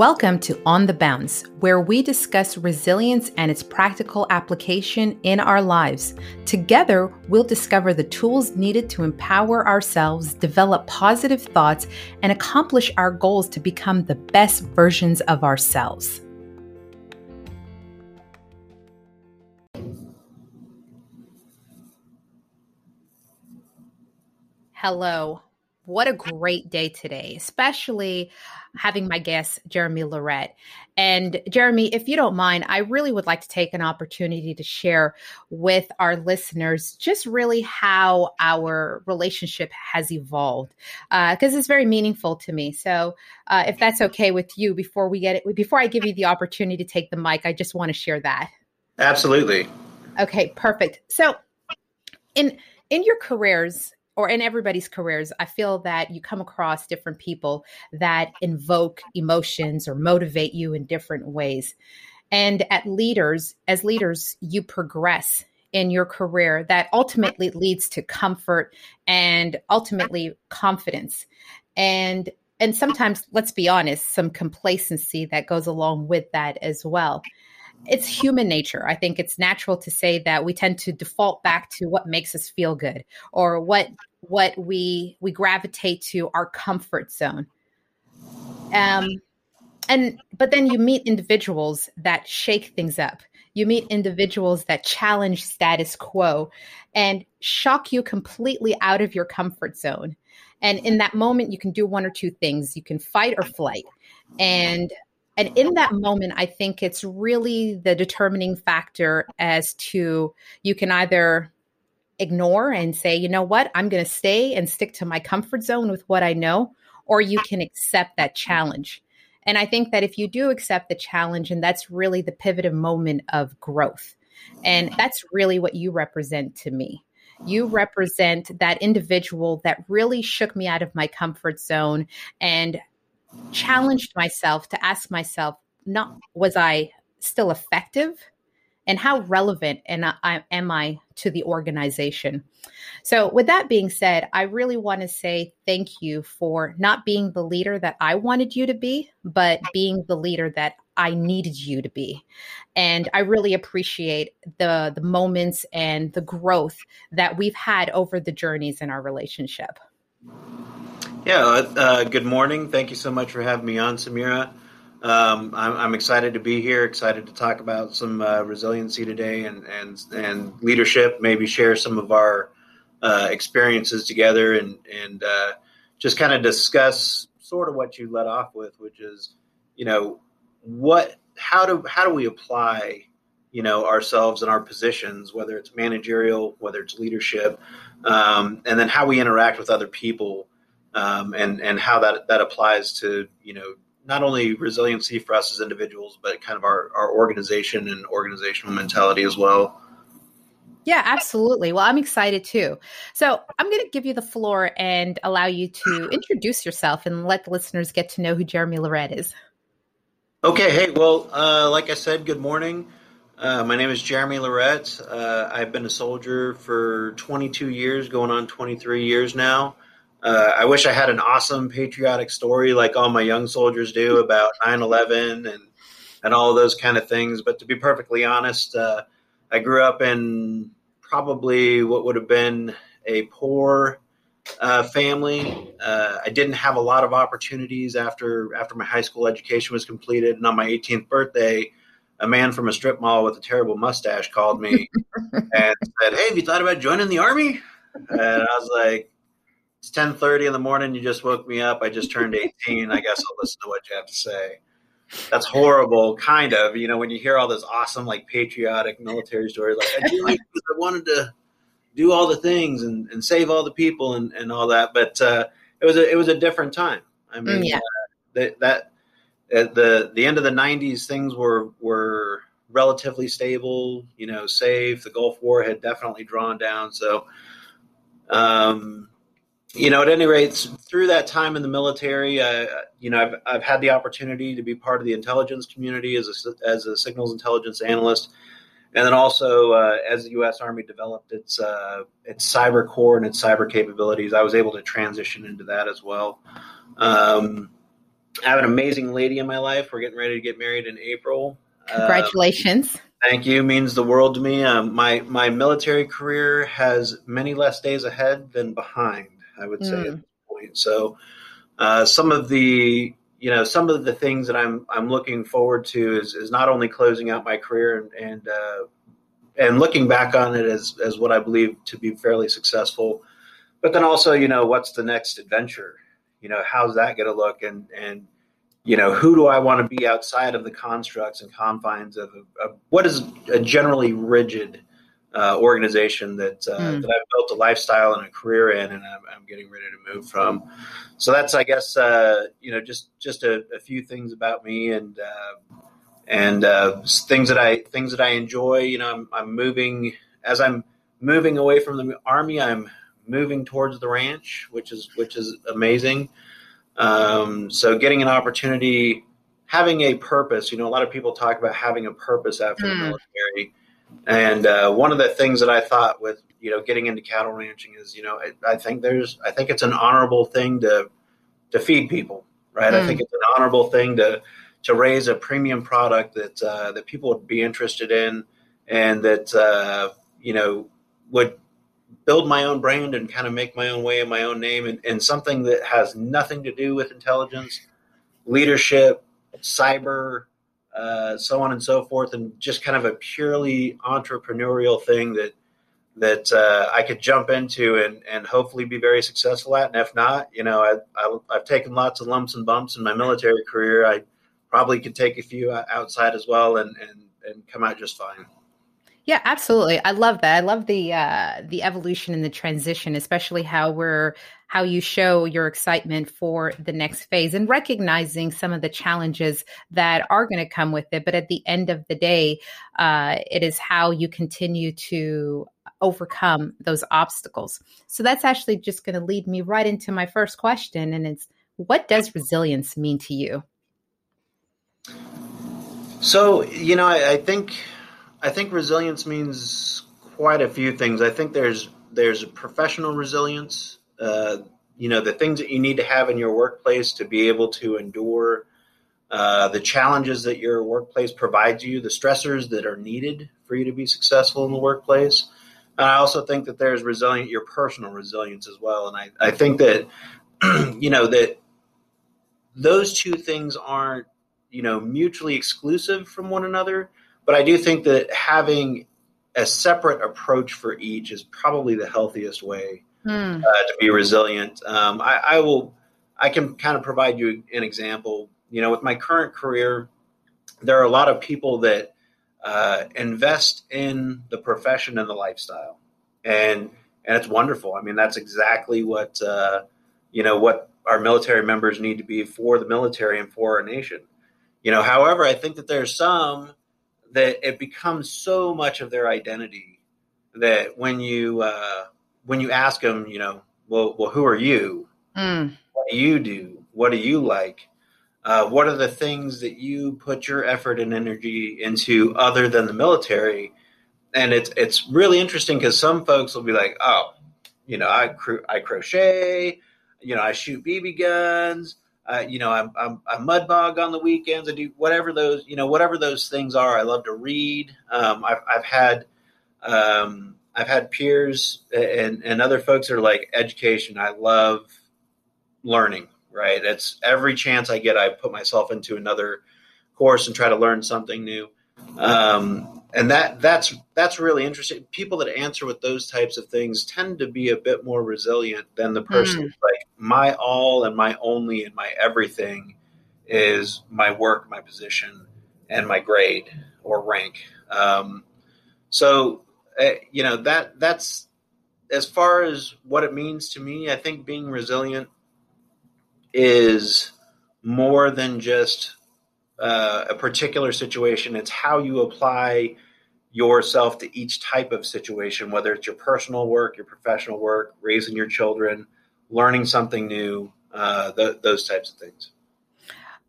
Welcome to On the Bounce, where we discuss resilience and its practical application in our lives. Together, we'll discover the tools needed to empower ourselves, develop positive thoughts, and accomplish our goals to become the best versions of ourselves. Hello. What a great day today, especially having my guest, Jeremy Lerette. And Jeremy, if you don't mind, I really would like to take an opportunity to share with our listeners just really how our relationship has evolved, because uh, it's very meaningful to me. So, uh, if that's okay with you, before we get it, before I give you the opportunity to take the mic, I just want to share that. Absolutely. Okay, perfect. So, in in your careers or in everybody's careers, I feel that you come across different people that invoke emotions or motivate you in different ways. And at leaders, as leaders, you progress in your career that ultimately leads to comfort and ultimately confidence. And and sometimes let's be honest, some complacency that goes along with that as well it's human nature. I think it's natural to say that we tend to default back to what makes us feel good or what what we we gravitate to our comfort zone. Um and but then you meet individuals that shake things up. You meet individuals that challenge status quo and shock you completely out of your comfort zone. And in that moment you can do one or two things. You can fight or flight. And and in that moment, I think it's really the determining factor as to you can either ignore and say, you know what, I'm going to stay and stick to my comfort zone with what I know, or you can accept that challenge. And I think that if you do accept the challenge, and that's really the pivotal moment of growth. And that's really what you represent to me. You represent that individual that really shook me out of my comfort zone and challenged myself to ask myself, not was I still effective? And how relevant and I, am I to the organization? So, with that being said, I really want to say thank you for not being the leader that I wanted you to be, but being the leader that I needed you to be. And I really appreciate the the moments and the growth that we've had over the journeys in our relationship. Yeah, uh, uh, good morning. Thank you so much for having me on, Samira. Um, I'm, I'm, excited to be here, excited to talk about some uh, resiliency today and, and, and leadership, maybe share some of our uh, experiences together and, and uh, just kind of discuss sort of what you led off with, which is, you know, what, how do, how do we apply, you know, ourselves and our positions, whether it's managerial, whether it's leadership, um, and then how we interact with other people um, and and how that that applies to you know not only resiliency for us as individuals, but kind of our our organization and organizational mentality as well. Yeah, absolutely. Well, I'm excited too. So I'm going to give you the floor and allow you to introduce yourself and let the listeners get to know who Jeremy Lerette is. Okay. Hey, well, uh, like I said, good morning. Uh, my name is Jeremy Lerette. Uh, I've been a soldier for 22 years, going on 23 years now. Uh, I wish I had an awesome patriotic story like all my young soldiers do about 9 11 and, and all those kind of things. But to be perfectly honest, uh, I grew up in probably what would have been a poor uh, family. Uh, I didn't have a lot of opportunities after after my high school education was completed. And on my 18th birthday, a man from a strip mall with a terrible mustache called me and said, "Hey, have you thought about joining the army?" And I was like, it's 10:30 in the morning. You just woke me up. I just turned 18. I guess I'll listen to what you have to say. That's horrible, kind of. You know, when you hear all this awesome, like patriotic military stories, like I do like I wanted to do all the things and, and save all the people and, and all that. But uh, it was a it was a different time. I mm, mean, yeah. uh, that, that at the the end of the 90s, things were were relatively stable. You know, safe. The Gulf War had definitely drawn down. So. Um, you know, at any rate, through that time in the military, uh, you know, I've, I've had the opportunity to be part of the intelligence community as a, as a signals intelligence analyst. And then also, uh, as the U.S. Army developed its uh, its cyber corps and its cyber capabilities, I was able to transition into that as well. Um, I have an amazing lady in my life. We're getting ready to get married in April. Congratulations. Thank you. Means the world to me. Um, my my military career has many less days ahead than behind. I would say mm. at this point. So, uh, some of the you know some of the things that I'm I'm looking forward to is is not only closing out my career and and uh, and looking back on it as as what I believe to be fairly successful, but then also you know what's the next adventure? You know how's that going to look and and you know, who do I want to be outside of the constructs and confines of, of what is a generally rigid uh, organization that uh, mm. that I've built a lifestyle and a career in, and I'm, I'm getting ready to move from. So that's, I guess, uh, you know, just just a, a, few things about me and uh, and uh, things that I things that I enjoy. You know, I'm, I'm moving as I'm moving away from the army. I'm moving towards the ranch, which is which is amazing. Um, so getting an opportunity, having a purpose. You know, a lot of people talk about having a purpose after mm. the hmm. military, and uh, one of the things that I thought with you know getting into cattle ranching is you know I, I think there's I think it's an honorable thing to to feed people, right? Mm. I hmm. think it's an honorable thing to to raise a premium product that uh, that people would be interested in, and that uh, you know would build my own brand and kind of make my own way in my own name and, and something that has nothing to do with intelligence, leadership, cyber, uh, so on and so forth, and just kind of a purely entrepreneurial thing that that uh, I could jump into and, and hopefully be very successful at. And if not, you know, I, I, I've taken lots of lumps and bumps in my military career. I probably could take a few outside as well and, and, and come out just fine. Yeah, absolutely. I love that. I love the uh, the evolution and the transition, especially how we're how you show your excitement for the next phase and recognizing some of the challenges that are going to come with it. But at the end of the day, uh, it is how you continue to overcome those obstacles. So that's actually just going to lead me right into my first question, and it's what does resilience mean to you? So you know, I, I think I think resilience means quite a few things. I think there's there's professional resilience. Uh, you know, the things that you need to have in your workplace to be able to endure uh, the challenges that your workplace provides you, the stressors that are needed for you to be successful in the workplace. And I also think that there's resilient your personal resilience as well. And I, I think that you know that those two things aren't you know mutually exclusive from one another but I do think that having a separate approach for each is probably the healthiest way mm. uh, to be resilient. Um, I, I, will, I can kind of provide you an example. You know, with my current career, there are a lot of people that uh, invest in the profession and the lifestyle, and and it's wonderful. I mean, that's exactly what uh, you know what our military members need to be for the military and for our nation. You know, however, I think that there's some that it becomes so much of their identity that when you uh, when you ask them, you know, well, well, who are you? Mm. What do you do? What do you like? Uh, what are the things that you put your effort and energy into other than the military? And it's it's really interesting because some folks will be like, oh, you know, I cro- I crochet, you know, I shoot BB guns, uh, you know, I'm, I'm, I'm mud bog on the weekends. I do whatever those, you know, whatever those things are. I love to read. Um, I've, I've had, um, I've had peers and, and other folks that are like education. I love learning, right? It's every chance I get, I put myself into another course and try to learn something new. Um, and that that's that's really interesting. People that answer with those types of things tend to be a bit more resilient than the person mm. like my all and my only and my everything is my work, my position, and my grade or rank. Um, so uh, you know that that's as far as what it means to me. I think being resilient is more than just uh, a particular situation. It's how you apply yourself to each type of situation, whether it's your personal work, your professional work, raising your children, learning something new, uh, th- those types of things.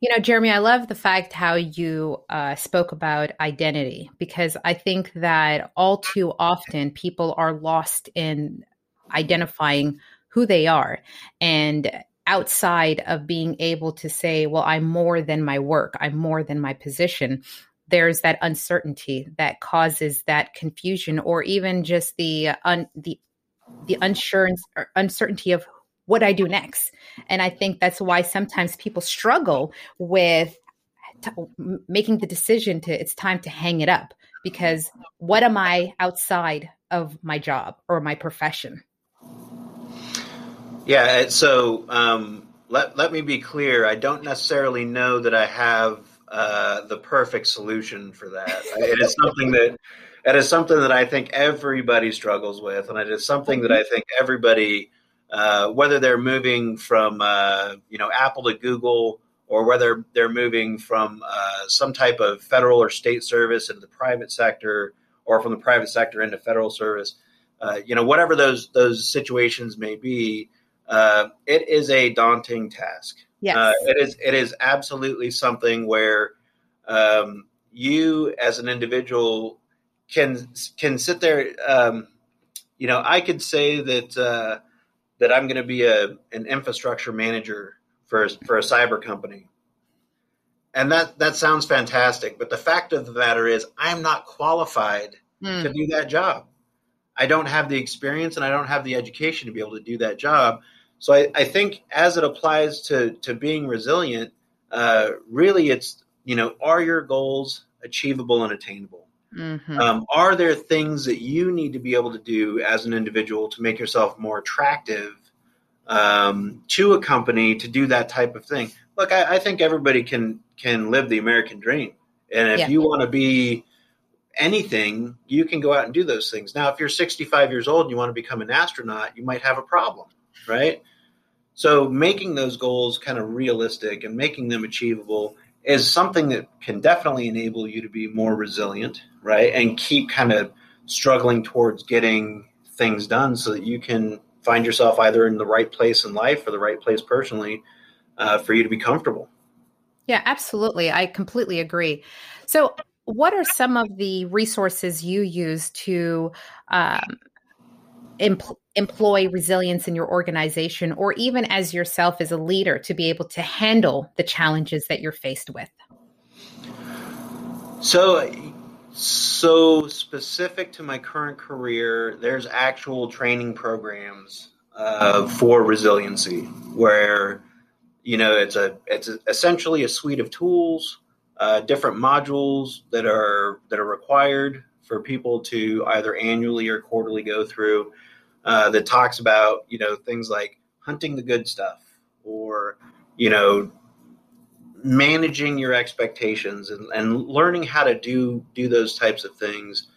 You know, Jeremy, I love the fact how you uh, spoke about identity because I think that all too often people are lost in identifying who they are. And outside of being able to say, well, I'm more than my work, I'm more than my position, there's that uncertainty that causes that confusion or even just the un, the the uncertainty of what I do next. And I think that's why sometimes people struggle with t- making the decision to it's time to hang it up because what am I outside of my job or my profession? Yeah, so um, let let me be clear. I don't necessarily know that I have uh, the perfect solution for that. it is something that it is something that I think everybody struggles with, and it is something that I think everybody, uh, whether they're moving from uh, you know Apple to Google or whether they're moving from uh, some type of federal or state service into the private sector, or from the private sector into federal service, uh, you know whatever those those situations may be uh, it is a daunting task. Yes. Uh, it is. It is absolutely something where um, you, as an individual, can can sit there. Um, you know, I could say that uh, that I'm going to be a an infrastructure manager for for a cyber company, and that that sounds fantastic. But the fact of the matter is, I'm not qualified mm. to do that job. I don't have the experience and I don't have the education to be able to do that job. So I, I think as it applies to to being resilient, uh, really it's you know are your goals achievable and attainable? Mm-hmm. Um, are there things that you need to be able to do as an individual to make yourself more attractive um, to a company to do that type of thing? Look, I, I think everybody can can live the American dream, and if yeah. you want to be anything, you can go out and do those things. Now, if you're 65 years old and you want to become an astronaut, you might have a problem, right? So making those goals kind of realistic and making them achievable is something that can definitely enable you to be more resilient, right? And keep kind of struggling towards getting things done so that you can find yourself either in the right place in life or the right place personally uh, for you to be comfortable. Yeah, absolutely. I completely agree. So, what are some of the resources you use to um, empl- employ resilience in your organization or even as yourself as a leader to be able to handle the challenges that you're faced with? So, so specific to my current career, there's actual training programs uh, for resiliency where you know it's a it's a, essentially a suite of tools, uh, different modules that are that are required for people to either annually or quarterly go through uh, that talks about you know things like hunting the good stuff or you know managing your expectations and, and learning how to do do those types of things.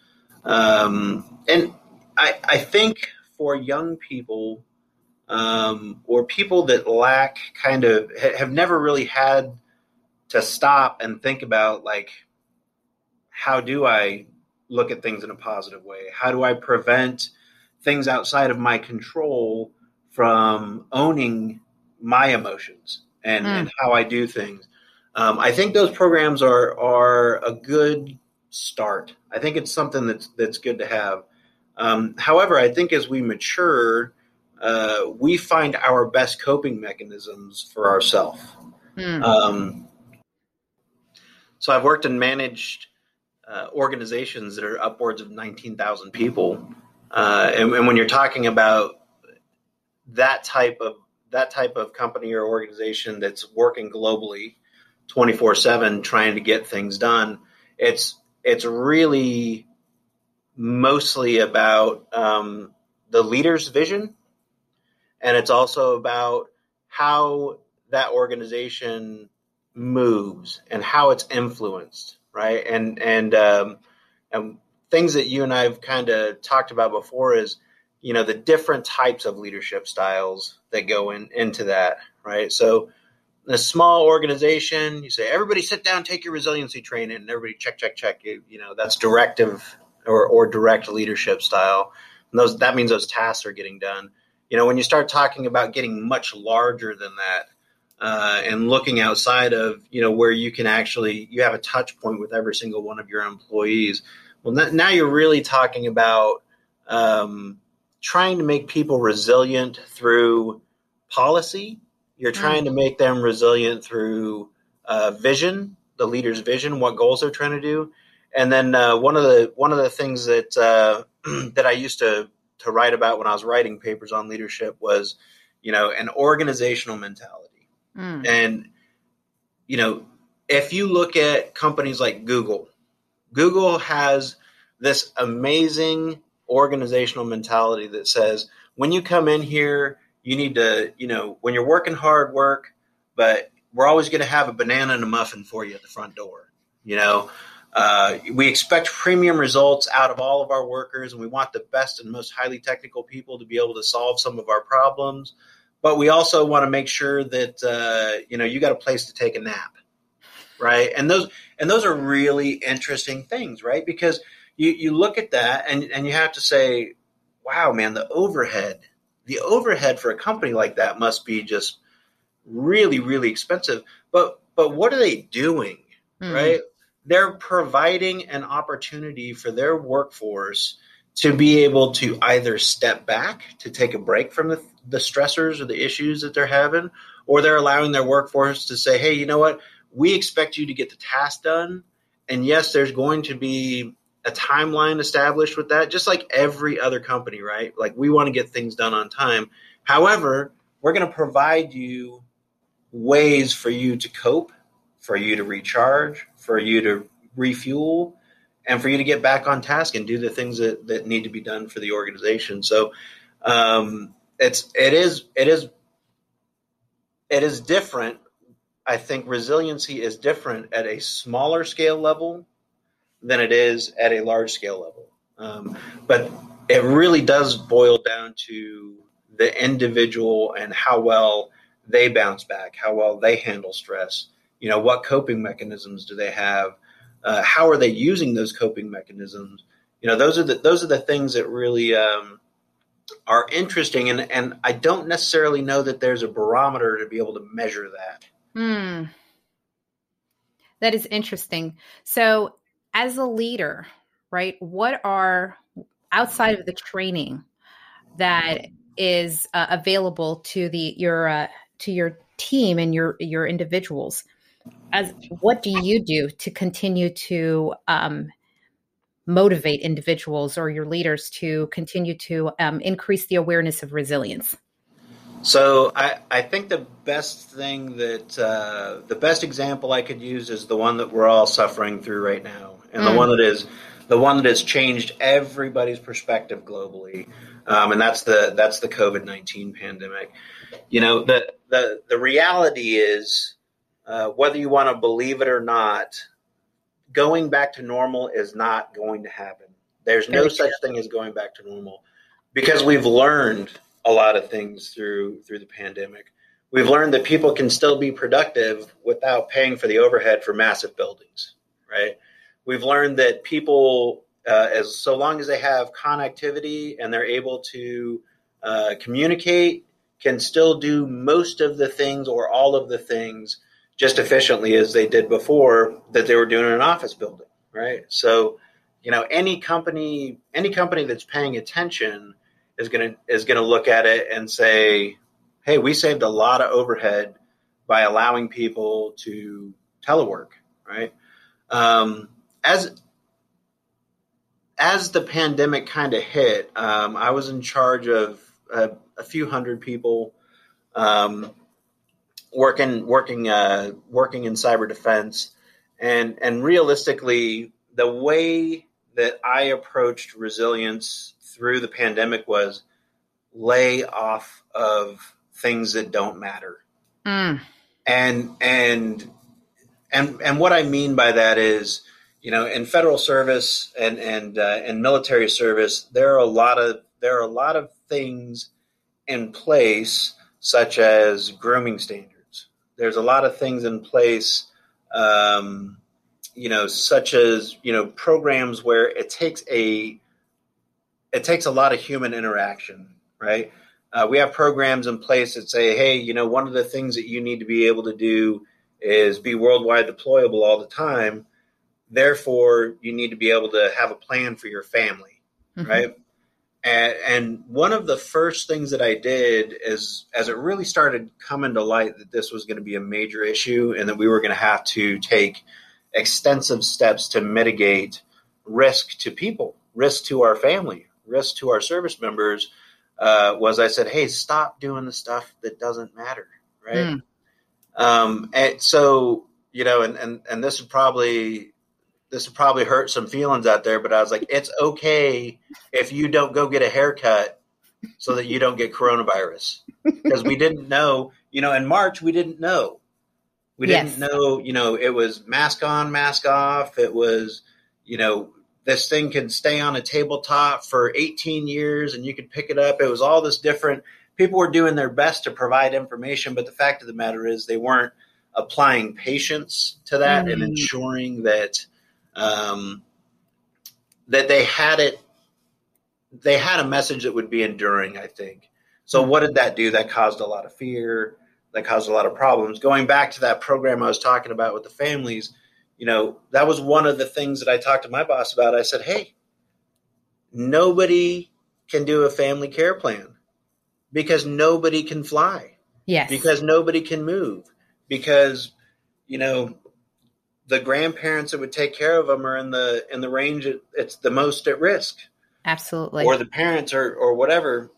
Um, and I, I think for young people um, or people that lack kind of have never really had to stop and think about like how do i look at things in a positive way? How do i prevent things outside of my control from owning my emotions and, mm. and how I do things. Um, I think those programs are are a good start. I think it's something that's that's good to have. Um, however, I think as we mature, uh, we find our best coping mechanisms for ourselves. Mm. Um, so I've worked and managed uh, organizations that are upwards of nineteen thousand people, uh, and, and, when you're talking about that type of that type of company or organization that's working globally, 24 seven, trying to get things done, it's it's really mostly about um, the leader's vision, and it's also about how that organization moves and how it's influenced, right? And and um, and things that you and I've kind of talked about before is, you know, the different types of leadership styles that go in into that, right? So in a small organization, you say, everybody sit down, take your resiliency training, and everybody check, check, check. You, you know, that's directive or, or direct leadership style. And those that means those tasks are getting done. You know, when you start talking about getting much larger than that, uh, and looking outside of you know where you can actually you have a touch point with every single one of your employees well, now you're really talking about um, trying to make people resilient through policy You're trying to make them resilient through uh, vision, the leader's vision, what goals they're trying to do, and then uh, one of the one of the things that uh, that I used to to write about when I was writing papers on leadership was, you know, an organizational mentality. Mm. And you know, if you look at companies like Google, Google has this amazing organizational mentality that says when you come in here, you need to, you know, when you're working hard work, but we're always going to have a banana and a muffin for you at the front door. You know, uh, we expect premium results out of all of our workers, and we want the best and most highly technical people to be able to solve some of our problems. But we also want to make sure that uh, you know you got a place to take a nap, right? And those and those are really interesting things, right? Because you you look at that and and you have to say, wow, man, the overhead, the overhead for a company like that must be just really really expensive. But but what are they doing, mm. right? they're providing an opportunity for their workforce to be able to either step back to take a break from the, the stressors or the issues that they're having, or they're allowing their workforce to say, hey, you know what? We expect you to get the task done. And yes, there's going to be a timeline established with that, just like every other company, right? Like we want to get things done on time. However, we're going to provide you ways for you to cope for you to recharge, for you to refuel, and for you to get back on task and do the things that, that need to be done for the organization. So um, it's it is it is it is different. I think resiliency is different at a smaller scale level than it is at a large scale level. Um, but it really does boil down to the individual and how well they bounce back, how well they handle stress, you know, what coping mechanisms do they have? Uh, how are they using those coping mechanisms? You know, those are the those are the things that really um, are interesting, and and I don't necessarily know that there's a barometer to be able to measure that. Hmm. That is interesting. So, as a leader, right? What are outside of the training that is uh, available to the your uh, to your team and your your individuals? as what do you do to continue to um, motivate individuals or your leaders to continue to um, increase the awareness of resilience? So I, I think the best thing that uh, the best example I could use is the one that we're all suffering through right now, and mm. the one that is the one that has changed everybody's perspective globally, um, and that's the that's the COVID nineteen pandemic. You know the the the reality is uh, whether you want to believe it or not, going back to normal is not going to happen. There's no such thing as going back to normal because we've learned a lot of things through through the pandemic. We've learned that people can still be productive without paying for the overhead for massive buildings, right? We've learned that people, uh, as so long as they have connectivity and they're able to uh, communicate, can still do most of the things or all of the things just efficiently as they did before that they were doing in an office building, right? So, you know, any company any company that's paying attention is gonna is gonna look at it and say, "Hey, we saved a lot of overhead by allowing people to telework." Right? Um, as as the pandemic kind of hit, um, I was in charge of a, a few hundred people. Um, working working uh, working in cyber defense, and and realistically, the way that I approached resilience through the pandemic was lay off of things that don't matter. Mm. And and and and what I mean by that is, you know, in federal service and and uh, in military service, there are a lot of there are a lot of things in place, such as grooming standards there's a lot of things in place, um, you know, such as you know programs where it takes a it takes a lot of human interaction, right? Uh, we have programs in place that say, hey, you know, one of the things that you need to be able to do is be worldwide deployable all the time. Therefore, you need to be able to have a plan for your family, mm-hmm. right? And, and one of the first things that I did is, as it really started coming to light that this was going to be a major issue and that we were going to have to take extensive steps to mitigate risk to people, risk to our family, risk to our service members, uh, was I said, hey, stop doing the stuff that doesn't matter, right? Mm. Um, and so, you know, and, and, and this would probably this would probably hurt some feelings out there, but I was like, it's okay if you don't go get a haircut so that you don't get coronavirus because we didn't know, you know, in March we didn't know. We didn't know, you know, it was mask on, mask off. It was, you know, this thing can stay on a tabletop for 18 years and you could pick it up. It was all this different. People were doing their best to provide information, but the fact of the matter is they weren't applying patience to that mm. and ensuring that um, that they had it they had a message that would be enduring i think so what did that do that caused a lot of fear that caused a lot of problems. Going back to that program i was talking about with the families you know that was one of the things that i talked to my boss about. I said hey nobody can do a family care plan because nobody can fly. Yes. Because nobody can move. Because you know the grandparents that would take care of them are in the in the range it's the most at risk. Absolutely. Or the parents or or whatever.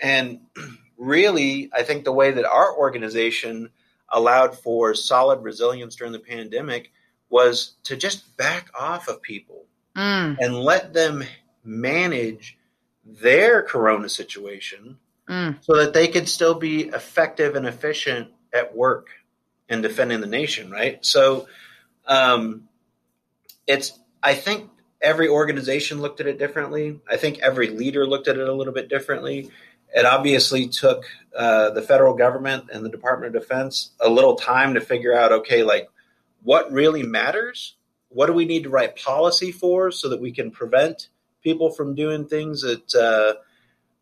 And really i think the way that our organization allowed for solid resilience during the pandemic was to just back off of people mm. and let them manage their corona situation mm. so that they could still be effective and efficient at work and defending the nation right so um, it's I think every organization looked at it differently. I think every leader looked at it a little bit differently. It obviously took uh, the federal government and the Department of Defense a little time to figure out, okay, like what really matters. What do we need to write policy for so that we can prevent people from doing things that uh,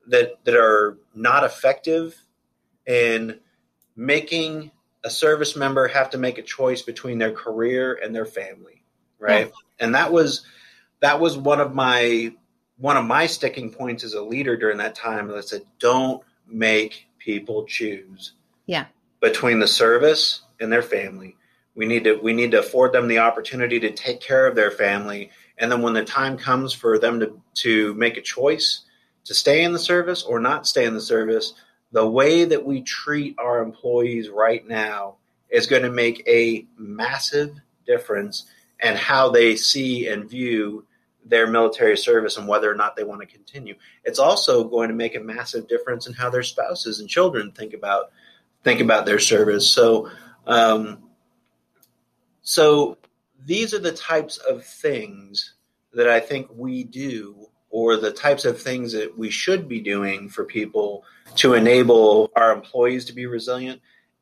that that are not effective in making a service member have to make a choice between their career and their family, right? Yeah. And that was that was one of my one of my sticking points as a leader during that time that said, don't make people choose. Yeah. Between the service and their family. We need to we need to afford them the opportunity to take care of their family. And then when the time comes for them to, to make a choice to stay in the service or not stay in the service, the way that we treat our employees right now is going to make a massive difference in how they see and view their military service and whether or not they want to continue. It's also going to make a massive difference in how their spouses and children think about think about their service. So, um, so these are the types of things that I think we do, or the types of things that we should be doing for people to enable our employees to be resilient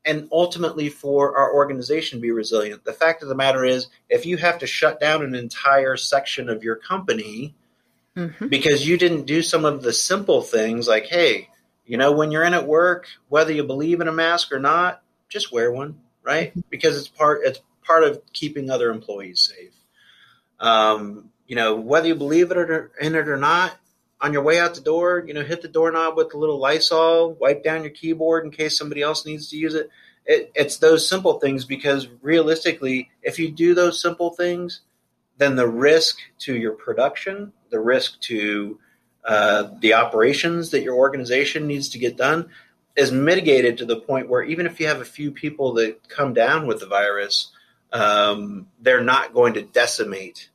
and ultimately for our organization to be resilient. The fact of the matter is, if you have to shut down an entire section of your company mm-hmm. because you didn't do some of the simple things like, hey, you know, when you're in at work, whether you believe in a mask or not, just wear one, right? Mm-hmm. Because it's part it's part of keeping other employees safe. Um, you know, whether you believe it or, in it or not, on your way out the door, you know, hit the doorknob with a little Lysol, wipe down your keyboard in case somebody else needs to use it. it. It's those simple things because realistically, if you do those simple things, then the risk to your production, the risk to uh, the operations that your organization needs to get done is mitigated to the point where even if you have a few people that come down with the virus, um, they're not going to decimate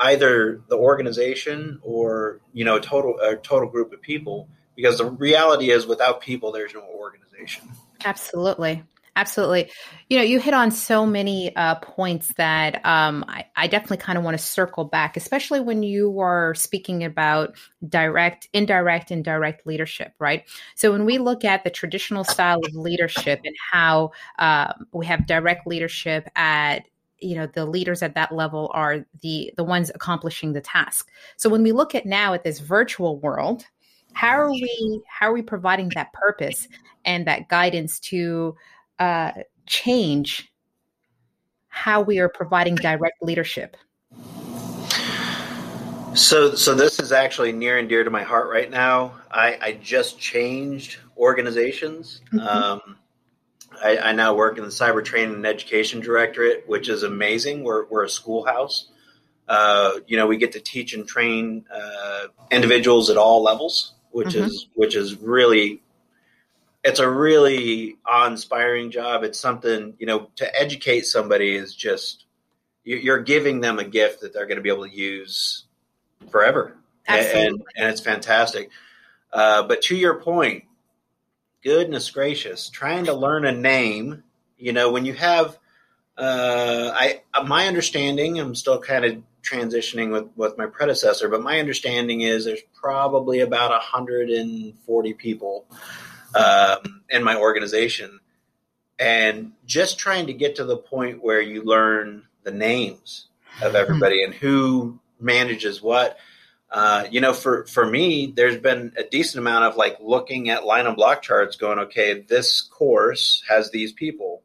either the organization or you know a total a total group of people because the reality is without people there's no organization. Absolutely. Absolutely. You know you hit on so many uh, points that um, I, I, definitely kind of want to circle back especially when you are speaking about direct indirect and direct leadership right? So when we look at the traditional style of leadership and how uh, we have direct leadership at you know the leaders at that level are the the ones accomplishing the task so when we look at now at this virtual world how are we how are we providing that purpose and that guidance to uh, change how we are providing direct leadership So, so this is actually near and dear to my heart right now. I, I just changed organizations. Mm-hmm. Um, I, I, now work in the Cyber Training and Education Directorate, which is amazing. We're, we're a schoolhouse. Uh, you know, we get to teach and train uh, individuals at all levels, which mm-hmm. is which is really it's a really awe-inspiring job. It's something you know to educate somebody is just you're giving them a gift that they're going to be able to use forever, and, and it's fantastic. Uh, but to your point, goodness gracious, trying to learn a name, you know, when you have, uh, I my understanding, I'm still kind of transitioning with with my predecessor, but my understanding is there's probably about 140 people um, in my organization, and just trying to get to the point where you learn the names of everybody and who manages what. Uh, you know, for for me, there's been a decent amount of like looking at line and block charts, going, okay, this course has these people,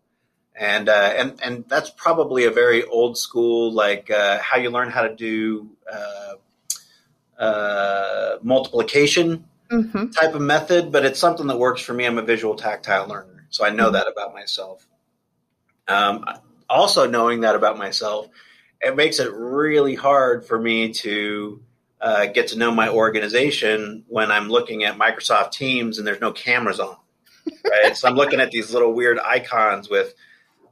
and uh, and and that's probably a very old school like uh, how you learn how to do uh, uh, multiplication mm-hmm. type of method, but it's something that works for me. I'm a visual tactile learner, so I know mm-hmm. that about myself. Um, also, knowing that about myself, it makes it really hard for me to uh, get to know my organization when I'm looking at Microsoft Teams and there's no cameras on. Right, so I'm looking at these little weird icons with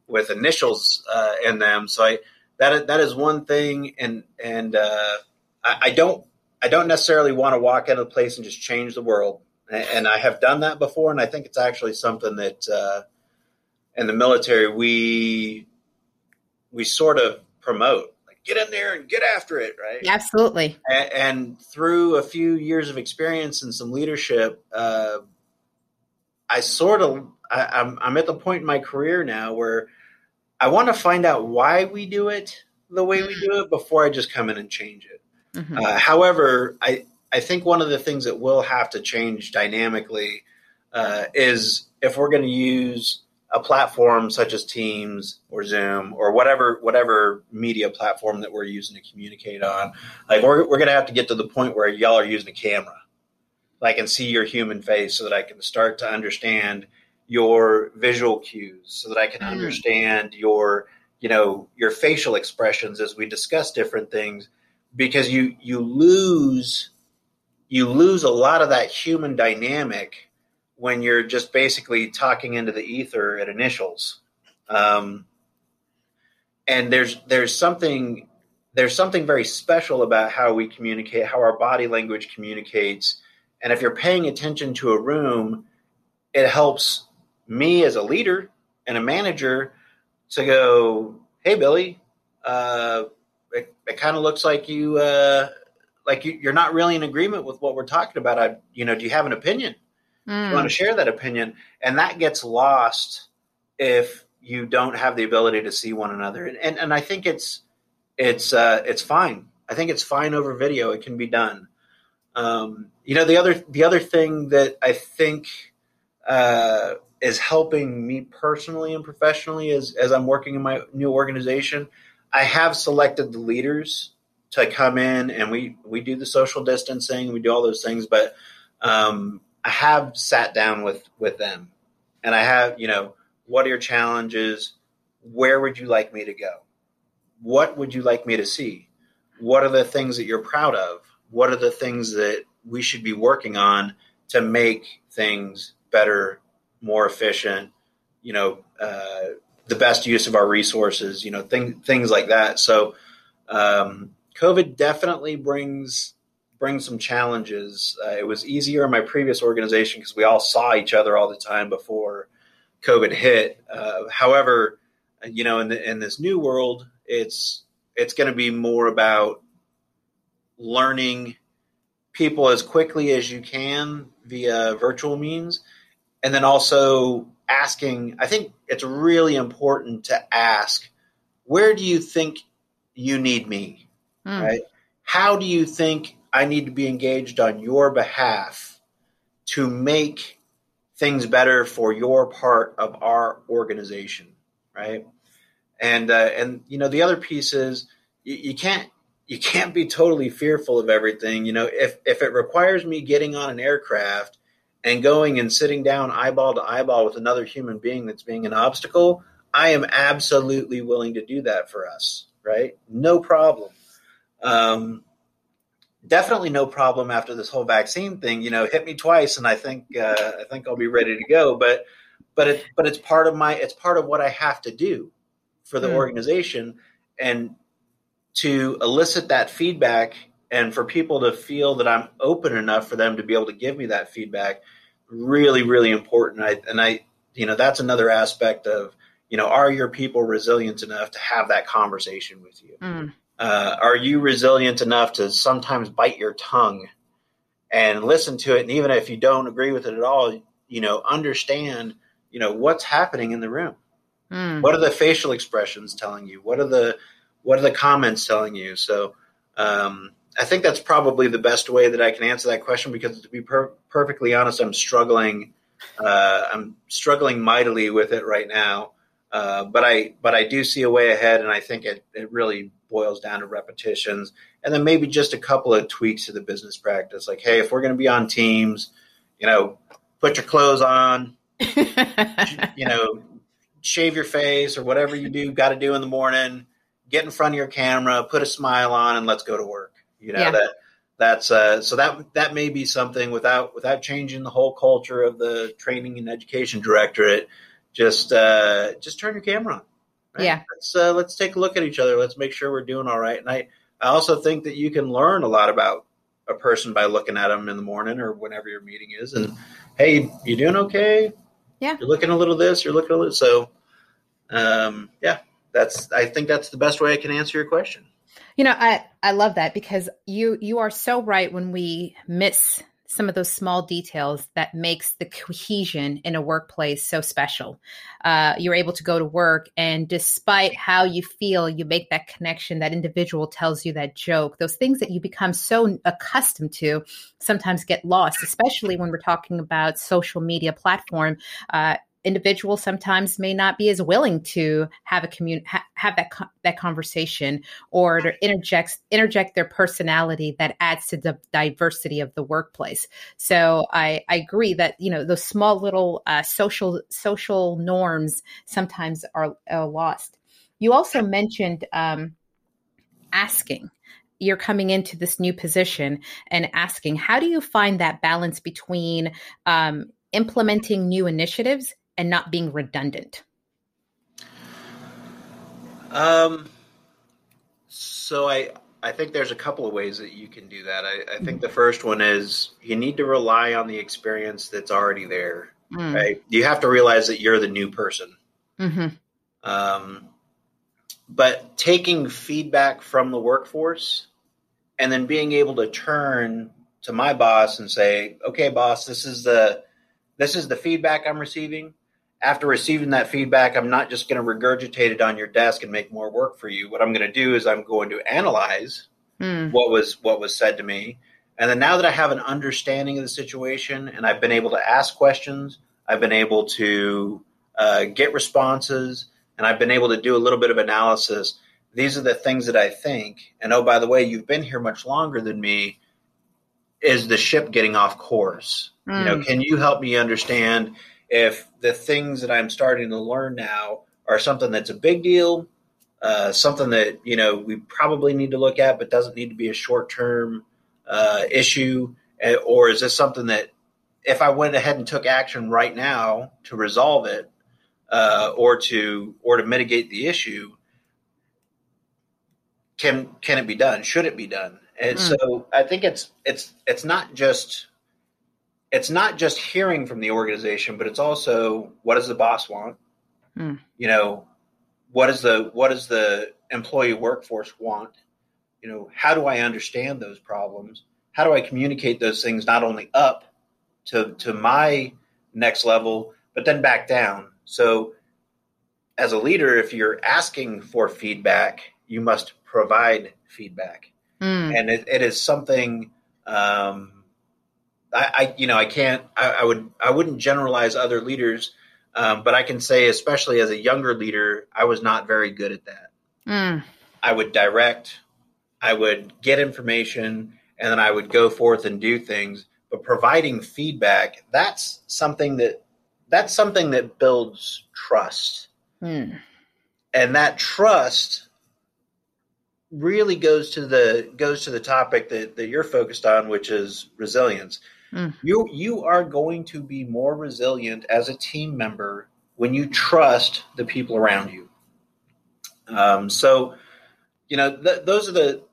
with initials uh, in them. So I that that is one thing, and and uh, I, I, don't I don't necessarily want to walk into a place and just change the world. And, and I have done that before, and I think it's actually something that uh, in the military we we sort of promote get in there and get after it, right? Absolutely. And, and through a few years of experience and some leadership, uh, I sort of I, I'm I'm at the point in my career now where I want to find out why we do it the way we do it before I just come in and change it. Mm-hmm. Uh, however, I I think one of the things that will have to change dynamically uh, is if we're going to use a platform such as Teams or Zoom or whatever whatever media platform that we're using to communicate on, like we're we're gonna have to get to the point where y'all are using a camera, I can see your human face, so that I can start to understand your visual cues, so that I can mm. understand your you know your facial expressions as we discuss different things, because you you lose you lose a lot of that human dynamic when you're just basically talking into the ether at initials. Um, and there's there's something there's something very special about how we communicate, how our body language communicates. And if you're paying attention to a room, it helps me as a leader and a manager to go, "Hey, Billy, uh, it, it kind of looks like you uh, like you, are not really in agreement with what we're talking about. I, you know, do you have an opinion?" Mm. You want to share that opinion, and that gets lost if you don't have the ability to see one another. And and, and I think it's it's uh, it's fine. I think it's fine over video. It can be done. Um, you know, the other the other thing that I think uh, is helping me personally and professionally as as I'm working in my new organization. I have selected the leaders to come in, and we we do the social distancing, we do all those things, but um, I have sat down with with them, and I have you know what are your challenges? Where would you like me to go? What would you like me to see? What are the things that you're proud of? What are the things that we should be working on to make things better, more efficient? You know, uh, the best use of our resources. You know, thing, things like that. So, um, COVID definitely brings bring some challenges. Uh, it was easier in my previous organization because we all saw each other all the time before COVID hit. Uh, however, you know, in, the, in this new world, it's it's going to be more about learning people as quickly as you can via virtual means, and then also asking. I think it's really important to ask, where do you think you need me? Mm. Right? How do you think I need to be engaged on your behalf to make things better for your part of our organization, right? And uh, and you know the other piece is you, you can't you can't be totally fearful of everything. You know, if if it requires me getting on an aircraft and going and sitting down eyeball to eyeball with another human being that's being an obstacle, I am absolutely willing to do that for us. Right? No problem. Um, definitely no problem after this whole vaccine thing. You know, hit me twice, and I think uh, I think I'll be ready to go. But but it but it's part of my it's part of what I have to do for the mm. organization, and to elicit that feedback and for people to feel that I'm open enough for them to be able to give me that feedback really really important I, and I you know that's another aspect of you know are your people resilient enough to have that conversation with you mm. Uh, are you resilient enough to sometimes bite your tongue and listen to it and even if you don't agree with it at all you know understand you know what's happening in the room mm. what are the facial expressions telling you what are the what are the comments telling you? So um, I think that's probably the best way that I can answer that question because to be per- perfectly honest, I'm struggling. Uh, I'm struggling mightily with it right now. Uh, but I but I do see a way ahead, and I think it, it really boils down to repetitions, and then maybe just a couple of tweaks to the business practice. Like, hey, if we're going to be on teams, you know, put your clothes on, you know, shave your face or whatever you do got to do in the morning get in front of your camera, put a smile on, and let's go to work. You know yeah. that that's uh, so that that may be something without without changing the whole culture of the training and education directorate. Just uh, just turn your camera on. Right? Yeah. Let's uh, let's take a look at each other. Let's make sure we're doing all right. And I I also think that you can learn a lot about a person by looking at them in the morning or whenever your meeting is. And hey, you doing okay? Yeah. You're looking a little this. You're looking a little so. Um, yeah, that's I think that's the best way I can answer your question. You know, I I love that because you you are so right when we miss some of those small details that makes the cohesion in a workplace so special. Uh, you're able to go to work, and despite how you feel, you make that connection. That individual tells you that joke. Those things that you become so accustomed to sometimes get lost, especially when we're talking about social media platform. Uh, individuals sometimes may not be as willing to have a commun- ha- have that co- that conversation or to interject interject their personality that adds to the diversity of the workplace. So I, I agree that you know those small little uh, social social norms sometimes are, lost. You also mentioned um, asking you're coming into this new position and asking how do you find that balance between um, implementing new initiatives and not being redundant? Um, so I I think there's a couple of ways that you can do that. I, I think the first one is you need to rely on the experience that's already there. Mm. Right? You have to realize that you're the new person. Mm-hmm. Um, but taking feedback from the workforce and then being able to turn to my boss and say, "Okay, boss, this is the this is the feedback I'm receiving after receiving that feedback, I'm not just going to regurgitate it on your desk and make more work for you. What I'm going to do is I'm going to analyze mm. what was what was said to me, and then now that I have an understanding of the situation and I've been able to ask questions, I've been able to uh, get responses, and I've been able to do a little bit of analysis. These are the things that I think. And oh, by the way, you've been here much longer than me. Is the ship getting off course? Mm. You know, hmm. can you help me understand? If the things that I'm starting to learn now are something that's a big deal, uh, something that you know we probably need to look at, but doesn't need to be a short term uh, issue, eh, or is this something that if I went ahead and took action right now to resolve it, uh, or to or to mitigate the issue, can can it be done? Should it be done? And mm. so I think it's it's it's not just it's not just hearing from the organization, but it's also what does the boss want? Mm. You know, what is the what does the employee workforce want? You know, how do I understand those problems? How do I communicate those things not only up to to my next level, but then back down? So as a leader, if you're asking for feedback, you must provide feedback. Mm. And it, it is something um, I, I you know, I can't. I, I, would. I wouldn't generalize other leaders, um, but I can say, especially as a younger leader, I was not very good at that. Mm. I would direct. I would get information, and then I would go forth and do things. But providing feedback, that's something that that's something that builds trust. Hmm. And that trust really goes to the goes to the topic that, that you're focused on, which is resilience. Mm. You you are going to be more resilient as a team member when you trust the people around you. Um, so, you know, th- those are the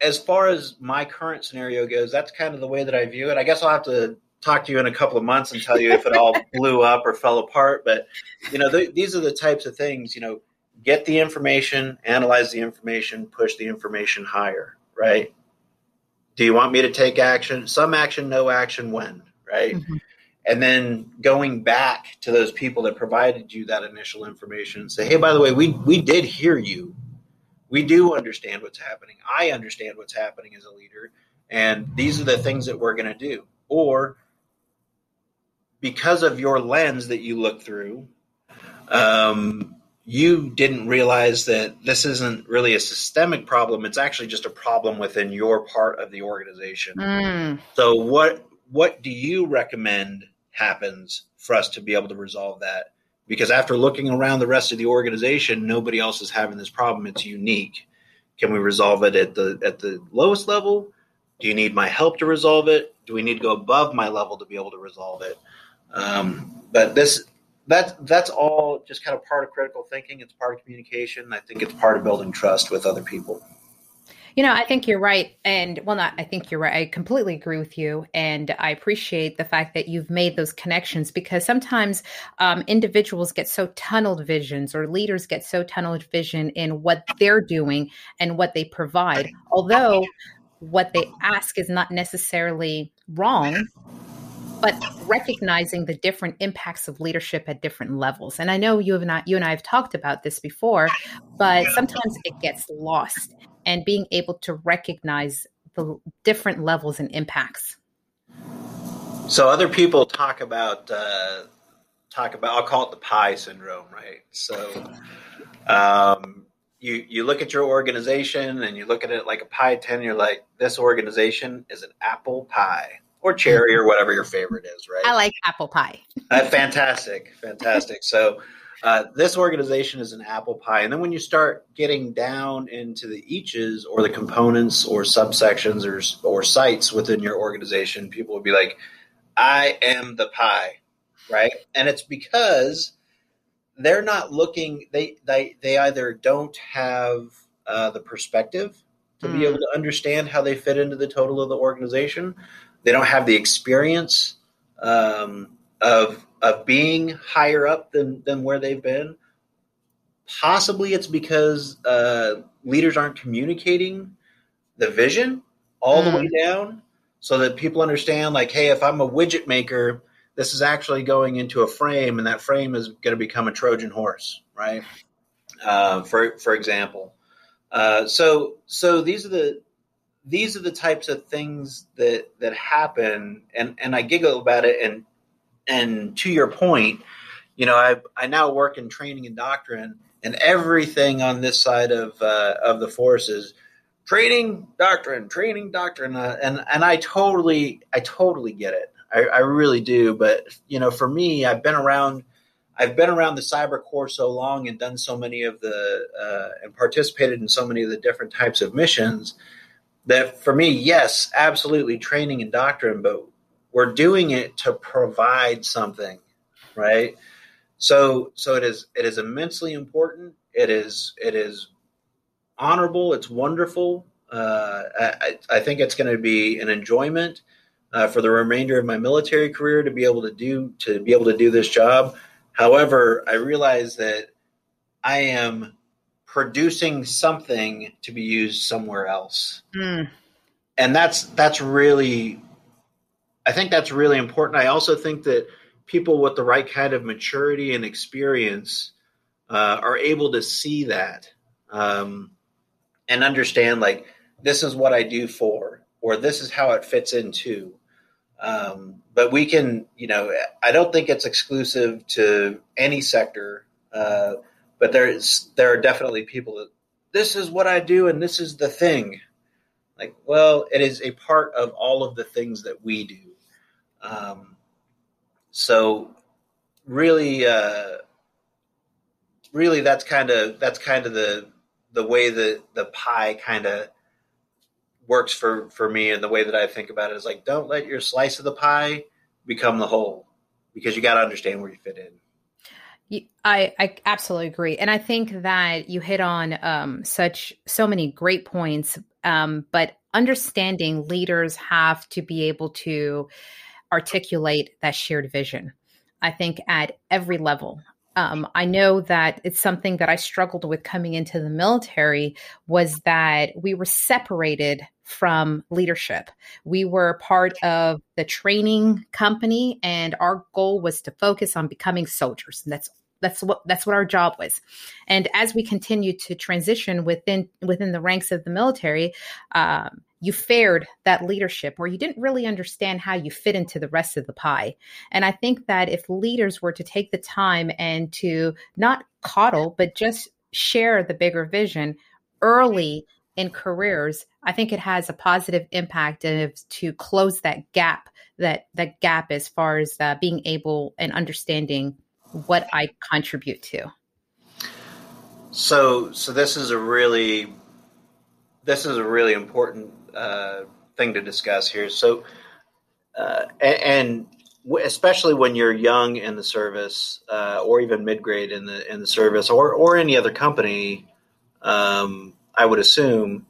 as far as my current scenario goes. That's kind of the way that I view it. I guess I'll have to talk to you in a couple of months and tell you if it all blew up or fell apart. But you know, th- these are the types of things. You know, get the information, analyze the information, push the information higher. Right? Do you want me to take action? Some action, no action. When? Right? Mm-hmm. And then going back to those people that provided you that initial information and say, hey, by the way, we we did hear you. We do understand what's happening. I understand what's happening as a leader, and these are the things that we're going to do. Or because of your lens that you look through, um, you didn't realize that this isn't really a systemic problem. It's actually just a problem within your part of the organization. Mm. So what what do you recommend happens for us to be able to resolve that? Because after looking around the rest of the organization, nobody else is having this problem. It's unique. Can we resolve it at the at the lowest level? Do you need my help to resolve it? Do we need to go above my level to be able to resolve it? Um, but this that's that's all just kind of part of critical thinking. It's part of communication. I think it's part of building trust with other people. You know, I think you're right. And well, not, I think you're right. I completely agree with you. And I appreciate the fact that you've made those connections because sometimes um, individuals get so tunneled visions or leaders get so tunneled vision in what they're doing and what they provide. Although what they ask is not necessarily wrong, but recognizing the different impacts of leadership at different levels. And I know you have not, you and I have talked about this before, but sometimes it gets lost. And being able to recognize the different levels and impacts. So other people talk about uh, talk about I'll call it the pie syndrome, right? So um, you you look at your organization and you look at it like a pie tin. You're like, this organization is an apple pie or cherry or whatever your favorite is, right? I like apple pie. uh, fantastic, fantastic. So uh, this organization is an apple pie, and then when you start getting down into the eaches or the components or subsections or or sites within your organization, people will be like, "I am the pie," right? And it's because they're not looking. They they they either don't have uh, the perspective to mm. be able to understand how they fit into the total of the organization, they don't have the experience um, of of being higher up than than where they've been. Possibly it's because uh, leaders aren't communicating the vision all mm. the way mm. down, so that people understand. Like, hey, if I'm a widget maker, this is actually going into a frame, and that frame is going to become a Trojan horse, right? Uh, for for example, uh, so so these are the these are the types of things that that happen. And and I giggle about it. And and to your point you know I I now work in training and doctrine and everything on this side of uh, of the force is training doctrine training doctrine. Uh, and and I totally I totally get it. I, I really do. But you know for me I've been around I've been around the cyber corps so long and done so many of the uh, and participated in so many of the different types of missions that for me, yes, absolutely training and doctrine, but we're doing it to provide something, right? So, so it is. It is immensely important. It is. It is honorable. It's wonderful. Uh, I, I, think it's going to be an enjoyment uh, for the remainder of my military career to be able to do to be able to do this job. However, I realize that I am producing something to be used somewhere else. Mm. And that's that's really I think that's really important. I also think that people with the right kind of maturity and experience uh, are able to see that um, and understand like this is what I do for, or this is how it fits into. Um, but we can, you know, I don't think it's exclusive to any sector. Uh, but there's there are definitely people that this is what I do and this is the thing, Like, well, it is a part of all of the things that we do. Um, so really, uh, really, that's kind of that's kind of the the way that the pie kind of works for for me, and the way that I think about it is like, don't let your slice of the pie become the whole, because you got to understand where you fit in. I, I absolutely agree, and I think that you hit on um, such so many great points. Um, but understanding leaders have to be able to articulate that shared vision. I think at every level. Um, I know that it's something that I struggled with coming into the military was that we were separated from leadership. We were part of the training company, and our goal was to focus on becoming soldiers. And that's that's what that's what our job was. And as we continue to transition within within the ranks of the military um, you fared that leadership or you didn't really understand how you fit into the rest of the pie. And i think that if leaders were to take the time and to not coddle but just share the bigger vision early in careers i think it has a positive impact of, to close that gap that that gap as far as uh, being able and understanding what I contribute to. So, so this is a really, this is a really important uh, thing to discuss here. So, uh, and, and, especially when you're young in the service, uh, or even mid grade in the in the service, or or any other company, um, I would assume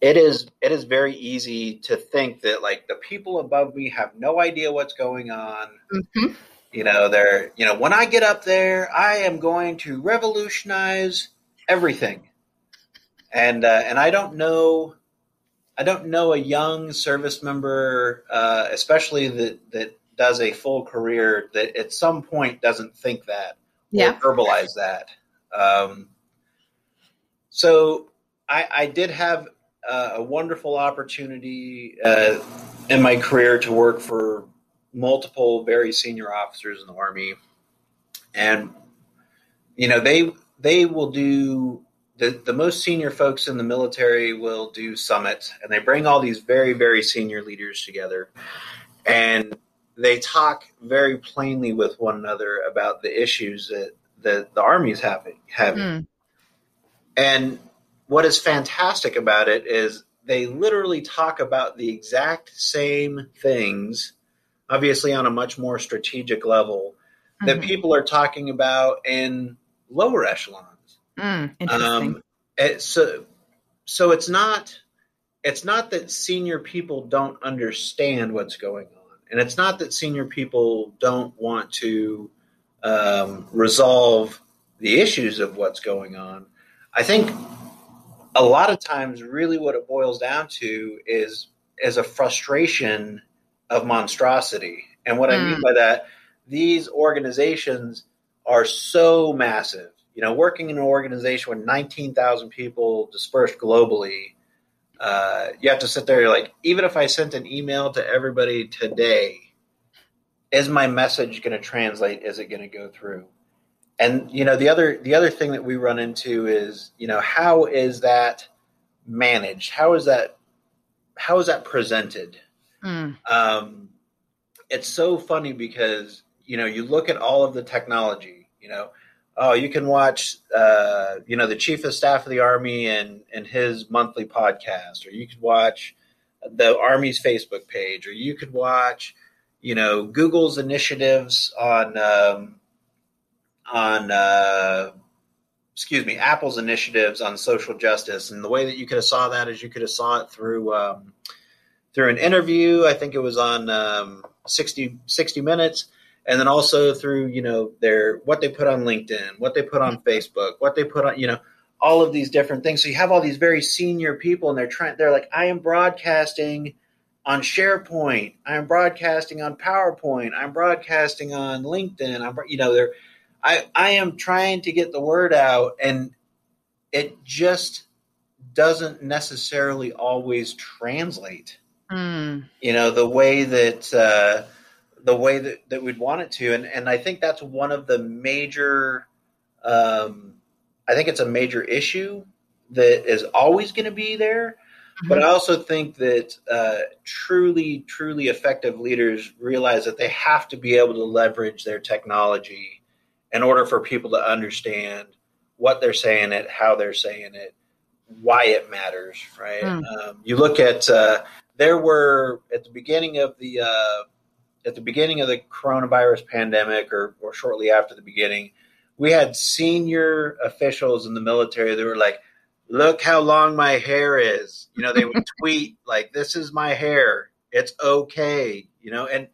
it is it is very easy to think that like the people above me have no idea what's going on. Mm-hmm. You know, they're, you know, when I get up there, I am going to revolutionize everything. And, uh, and I don't know, I don't know a young service member, uh, especially that, that does a full career that at some point doesn't think that yeah. or verbalize that. Um, so I, I did have uh, a wonderful opportunity uh, in my career to work for multiple very senior officers in the army, and you know they they will do the the most senior folks in the military will do summits, and they bring all these very very senior leaders together, and they talk very plainly with one another about the issues that that the army is having having, mm. and what is fantastic about it is they literally talk about the exact same things obviously on a much more strategic level mm-hmm. that people are talking about in lower echelons. Mm, interesting. Um, it, so, so it's not it's not that senior people don't understand what's going on, and it's not that senior people don't want to um, resolve the issues of what's going on. I think a lot of times, really, what it boils down to is is a frustration of monstrosity. And what mm. I mean hmm. by that, these organizations are so massive. You know, working in an organization with 19,000 people dispersed globally, uh, you have to sit there. You're like, even if I sent an email to everybody today, is my message going to translate? Is it going to go through? And you know, the other the other thing that we run into is, you know, how is that managed? How is that how is that presented? Mm. Um, it's so funny because you know you look at all of the technology. You know, oh, you can watch uh, you know the chief of staff of the army and and his monthly podcast, or you could watch the army's Facebook page, or you could watch you know Google's initiatives on um, on uh, excuse me Apple's initiatives on social justice, and the way that you could have saw that is you could have saw it through. Um, through an interview. I think it was on um, 60, 60 Minutes, and then also through you know their what they put on LinkedIn, what they put on Facebook, what they put on you know all of these different things. So you have all these very senior people, and they're trying. They're like, I am broadcasting on SharePoint. I'm broadcasting on PowerPoint. I'm broadcasting on LinkedIn. I'm you know they're I I am trying to get the word out, and it just doesn't necessarily always translate Mm. You know, the way that uh, the way that, that we'd want it to, and and I think that's one of the major. Um, I think it's a major issue that is always going to be there. Mm-hmm. But I also think that uh, truly, truly effective leaders realize that they have to be able to leverage their technology in order for people to understand what they're saying it, how they're saying it, why it matters, right? Mm. Um, you look at uh, there were at the beginning of the uh, at the beginning of the coronavirus pandemic, or or shortly after the beginning, we had senior officials in the military that were like, "Look how long my hair is." You know, they would tweet like, "This is my hair. It's okay." You know, and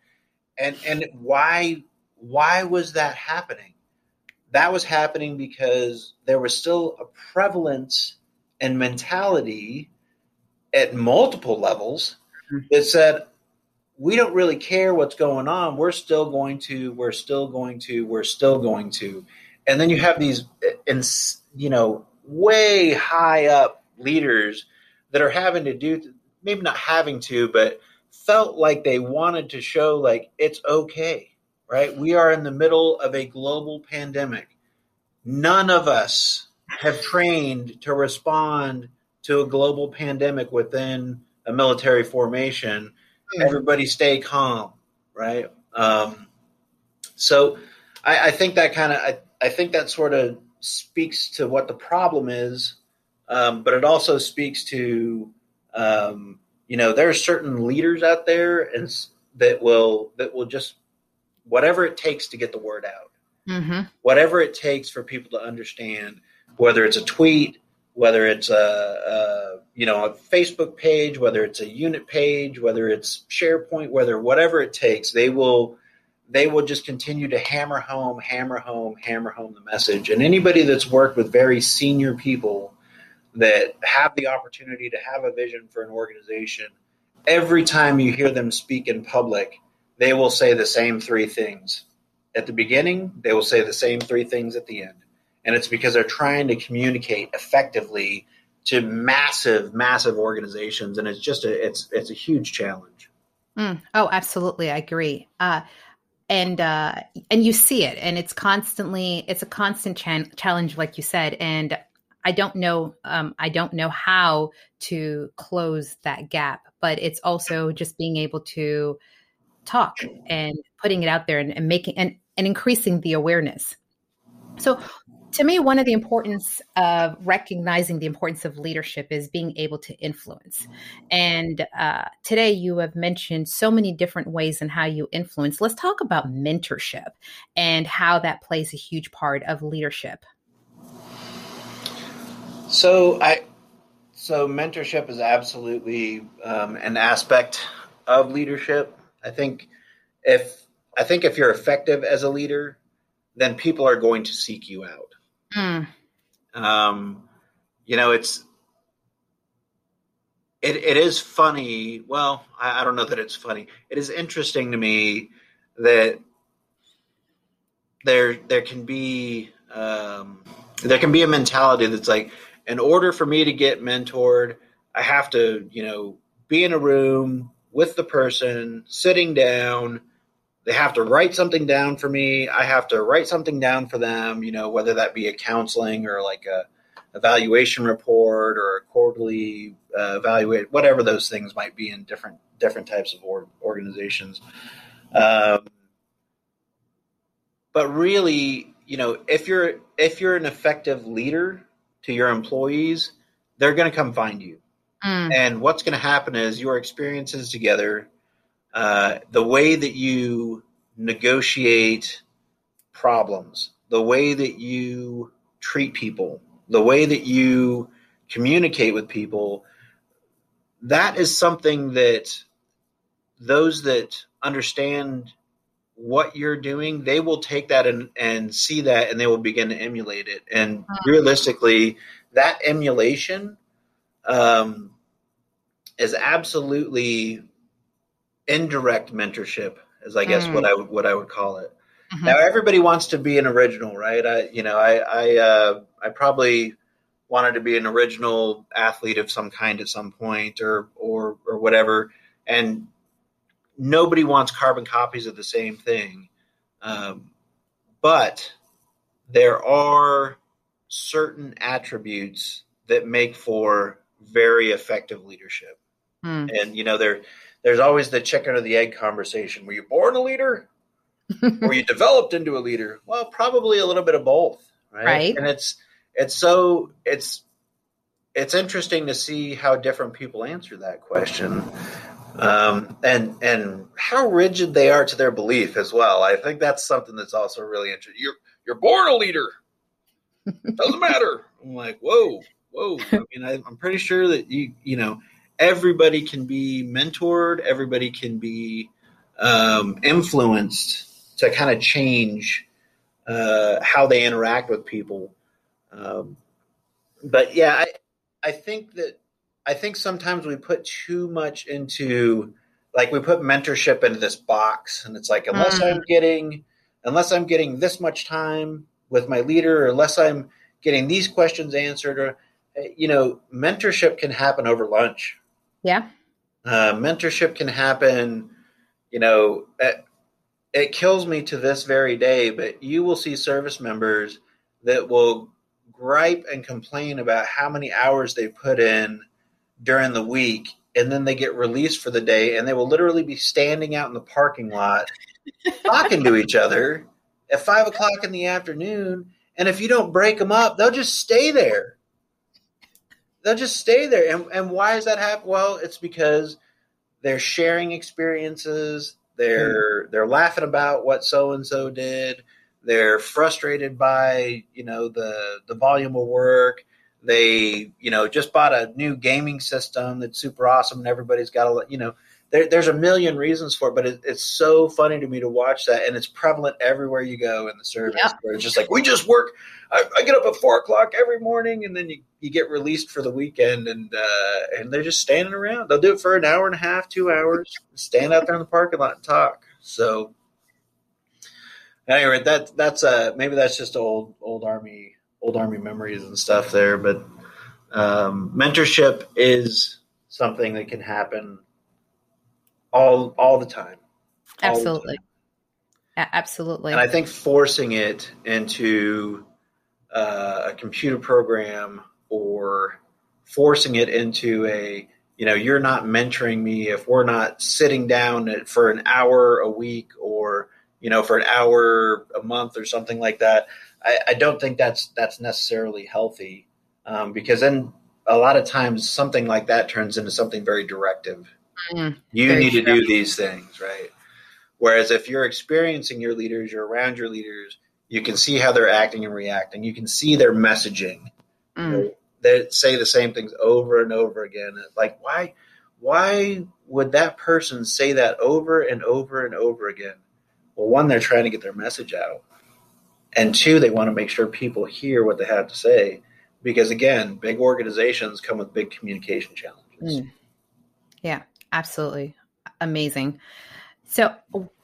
and and why why was that happening? That was happening because there was still a prevalence and mentality at multiple levels mm-hmm. that said we don't really care what's going on. We're still going to we're still going to we're still going to. And then you have these you know way high up leaders that are having to do maybe not having to but felt like they wanted to show like it's okay right? We are in the middle of a global pandemic. None of us have trained to respond to a global pandemic within a military formation. Mm-hmm. Everybody stay calm, right? Um, so I, I, think that kind of I, I, think that sort of speaks to what the problem is, um, but it also speaks to um, you know there are certain leaders out there and that will that will just whatever it takes to get the word out, mm-hmm. whatever it takes for people to understand whether it's a tweet, whether it's a, a, you know a Facebook page, whether it's a unit page, whether it's SharePoint, whether whatever it takes, they will they will just continue to hammer home, hammer home, hammer home the message. And anybody that's worked with very senior people that have the opportunity to have a vision for an organization, every time you hear them speak in public, they will say the same three things. At the beginning, they will say the same three things at the end and it's because they're trying to communicate effectively to massive, massive organizations, and it's just a it's it's a huge challenge. Mm. Oh, absolutely, I agree. Uh, and uh, and you see it, and it's constantly it's a constant challenge, like you said, and I don't know um, I don't know how to close that gap, but it's also just being able to talk and putting it out there and, and making and, and increasing the awareness. So, to me, one of the importance of recognizing the importance of leadership is being able to influence. And uh, today, you have mentioned so many different ways in how you influence. Let's talk about mentorship and how that plays a huge part of leadership. So, I so mentorship is absolutely um, an aspect of leadership. I think if I think if you're effective as a leader, then people are going to seek you out. Mm. Um, you know, it's it, it is funny. Well, I, I, don't know that it's funny. It is interesting to me that there there can be um, there can be a mentality that's like, in order for me to get mentored, I have to, you know, be in a room with the person, sitting down they have to write something down for me. I have to write something down for them, you know, whether that be a counseling or like a evaluation report or a quarterly uh, evaluate, whatever those things might be in different different types of or- organizations. Um, but really, you know, if you're if you're an effective leader to your employees, they're going to come find you. Mm. And what's going to happen is your experiences together uh, the way that you negotiate problems, the way that you treat people, the way that you communicate with people, that is something that those that understand what you're doing, they will take that and, and see that and they will begin to emulate it. And mm-hmm. realistically, that emulation um, is absolutely indirect mentorship is I guess mm. what I would what I would call it. Mm-hmm. Now everybody wants to be an original, right? I you know I I uh, I probably wanted to be an original athlete of some kind at some point or or or whatever, and nobody wants carbon copies of the same thing, um, but there are certain attributes that make for very effective leadership. Mm. And you know, there there's always the chicken or the egg conversation. Were you born a leader? Were you developed into a leader? Well, probably a little bit of both, right? right? And it's it's so it's it's interesting to see how different people answer that question. Um, and and how rigid they are to their belief as well. I think that's something that's also really interesting. You're you're born a leader. Doesn't matter. I'm like, whoa, whoa. I mean, I, I'm pretty sure that you you know everybody can be mentored. Everybody can be um, influenced to kind of change uh, how they interact with people. Um, but yeah, I I think that I think sometimes we put too much into like we put mentorship into this box, and it's like unless mm. I'm getting unless I'm getting this much time with my leader, or unless I'm getting these questions answered, or you know, mentorship can happen over lunch. Yeah. Uh, mentorship can happen, you know, it, it kills me to this very day, but you will see service members that will gripe and complain about how many hours they put in during the week and then they get released for the day and they will literally be standing out in the parking lot talking to each other at five o'clock in the afternoon and if you don't break them up they'll just stay there they'll just stay there. And, and why is that happen well it's because they're sharing experiences. They're hmm. they're laughing about what so and so did. They're frustrated by you know the the volume of work. They you know just bought a new gaming system that's super awesome, and everybody's got a you know there, there's a million reasons for it, but it, it's so funny to me to watch that, and it's prevalent everywhere you go in the service. Yeah. Where it's just like we just work. I, I, get up at four o'clock every morning, and then you, you get released for the weekend, and uh, and they're just standing around. They'll do it for an hour and a half, two hours, stand out there in the parking lot and talk. So anyway, that that's uh maybe that's just old old army old army memories and stuff there. But um, mentorship is something that can happen all all the time. All Absolutely. The time. Absolutely. And I think forcing it into uh, a computer program or forcing it into a you know you're not mentoring me if we're not sitting down for an hour a week or you know, for an hour a month or something like that. I, I don't think that's that's necessarily healthy um, because then a lot of times something like that turns into something very directive. Mm, you need true. to do these things, right? Whereas if you're experiencing your leaders, you're around your leaders, you can see how they're acting and reacting. You can see their messaging. Mm. They say the same things over and over again. Like why why would that person say that over and over and over again? Well, one, they're trying to get their message out. And two, they want to make sure people hear what they have to say. Because again, big organizations come with big communication challenges. Mm. Yeah, absolutely. Amazing. So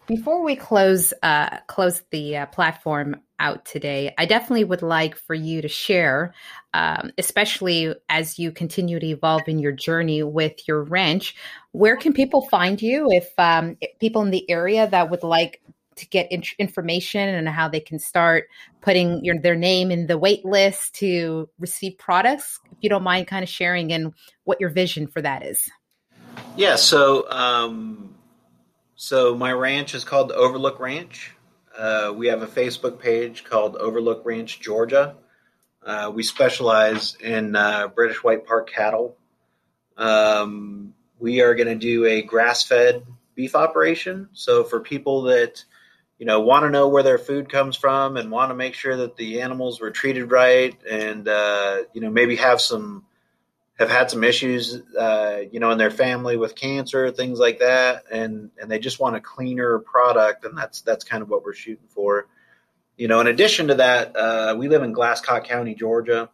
before we close uh, close the uh, platform out today, I definitely would like for you to share, um, especially as you continue to evolve in your journey with your ranch. Where can people find you? If, um, if people in the area that would like to get in- information and how they can start putting your, their name in the wait list to receive products. If you don't mind kind of sharing and what your vision for that is. Yeah, so um, so my ranch is called Overlook Ranch. Uh, we have a Facebook page called Overlook Ranch Georgia. Uh, we specialize in uh, British White Park cattle. Um, we are going to do a grass fed beef operation. So for people that you know, want to know where their food comes from and want to make sure that the animals were treated right and, uh, you know, maybe have some, have had some issues, uh, you know, in their family with cancer, things like that. And, and they just want a cleaner product. And that's, that's kind of what we're shooting for. You know, in addition to that, uh, we live in Glasscock County, Georgia.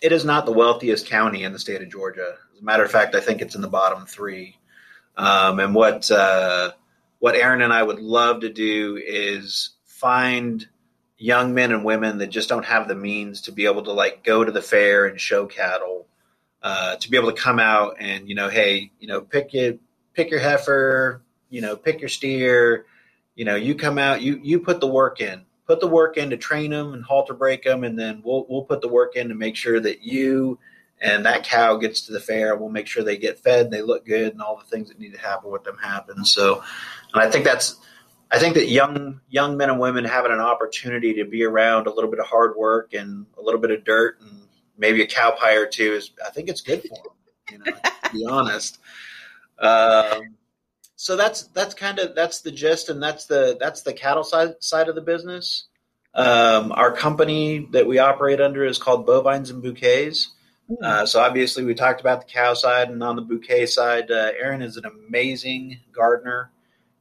It is not the wealthiest county in the state of Georgia. As a matter of fact, I think it's in the bottom three. Um, and what, uh, what Erin and I would love to do is find young men and women that just don't have the means to be able to like go to the fair and show cattle, uh, to be able to come out and you know, hey, you know, pick your pick your heifer, you know, pick your steer, you know, you come out, you you put the work in, put the work in to train them and halter break them, and then we'll we'll put the work in to make sure that you and that cow gets to the fair. And we'll make sure they get fed, and they look good, and all the things that need to happen with them happen. So, and I think that's I think that young young men and women having an opportunity to be around a little bit of hard work and a little bit of dirt and maybe a cow pie or two is I think it's good for them. You know, to be honest. Um, so that's that's kind of that's the gist, and that's the that's the cattle side side of the business. Um, our company that we operate under is called Bovines and Bouquets. Hmm. Uh, so obviously, we talked about the cow side, and on the bouquet side, uh, Erin is an amazing gardener.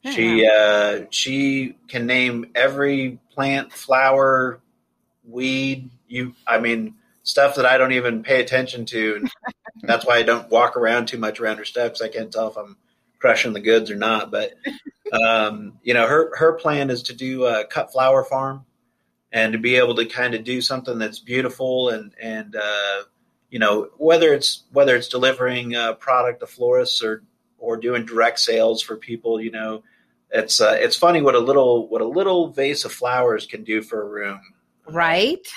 She uh, she can name every plant, flower, weed. You, I mean, stuff that I don't even pay attention to. that's why I don't walk around too much around her stuff because I can't tell if I'm crushing the goods or not. But um, you know, her her plan is to do a cut flower farm and to be able to kind of do something that's beautiful and and uh, you know whether it's whether it's delivering a product to florists or or doing direct sales for people. You know, it's uh, it's funny what a little what a little vase of flowers can do for a room. Right.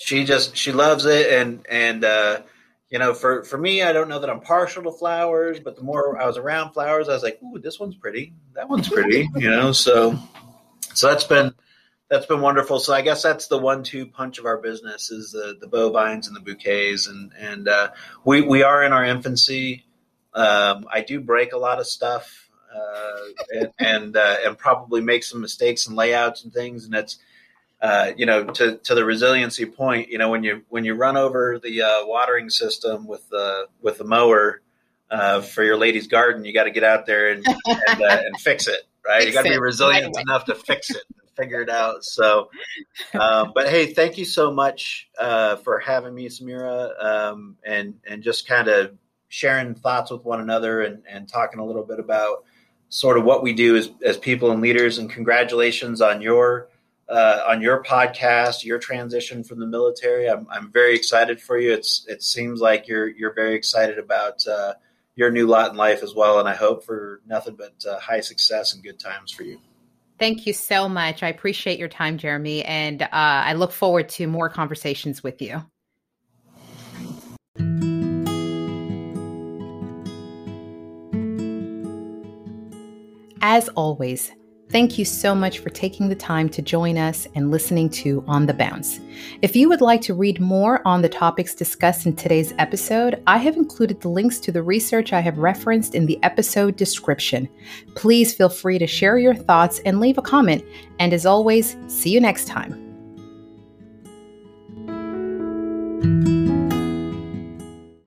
She just she loves it, and and uh, you know, for for me, I don't know that I'm partial to flowers, but the more I was around flowers, I was like, "Ooh, this one's pretty. That one's pretty." you know, so so that's been that's been wonderful. So I guess that's the one-two punch of our business is the the bovines and the bouquets, and and uh, we we are in our infancy. Um, I do break a lot of stuff uh, and and, uh, and, probably make some mistakes and layouts and things, and it's uh, you know to to the resiliency point. You know when you when you run over the uh, watering system with the with the mower uh, for your lady's garden, you got to get out there and and, and fix it. Right, fix you got to be resilient right enough to fix it figure it out. So, um, but hey, thank you so much uh, for having me, Samira, um, and and just kind of sharing thoughts with one another and, and talking a little bit about sort of what we do as, as people and leaders. And congratulations on your uh, on your podcast, your transition from the military. I'm, I'm very excited for you. It's it seems like you're you're very excited about uh, your new lot in life as well, and I hope for nothing but uh, high success and good times for you. Thank you so much. I appreciate your time, Jeremy, and uh, I look forward to more conversations with you. As always, thank you so much for taking the time to join us and listening to On the Bounce. If you would like to read more on the topics discussed in today's episode, I have included the links to the research I have referenced in the episode description. Please feel free to share your thoughts and leave a comment. And as always, see you next time.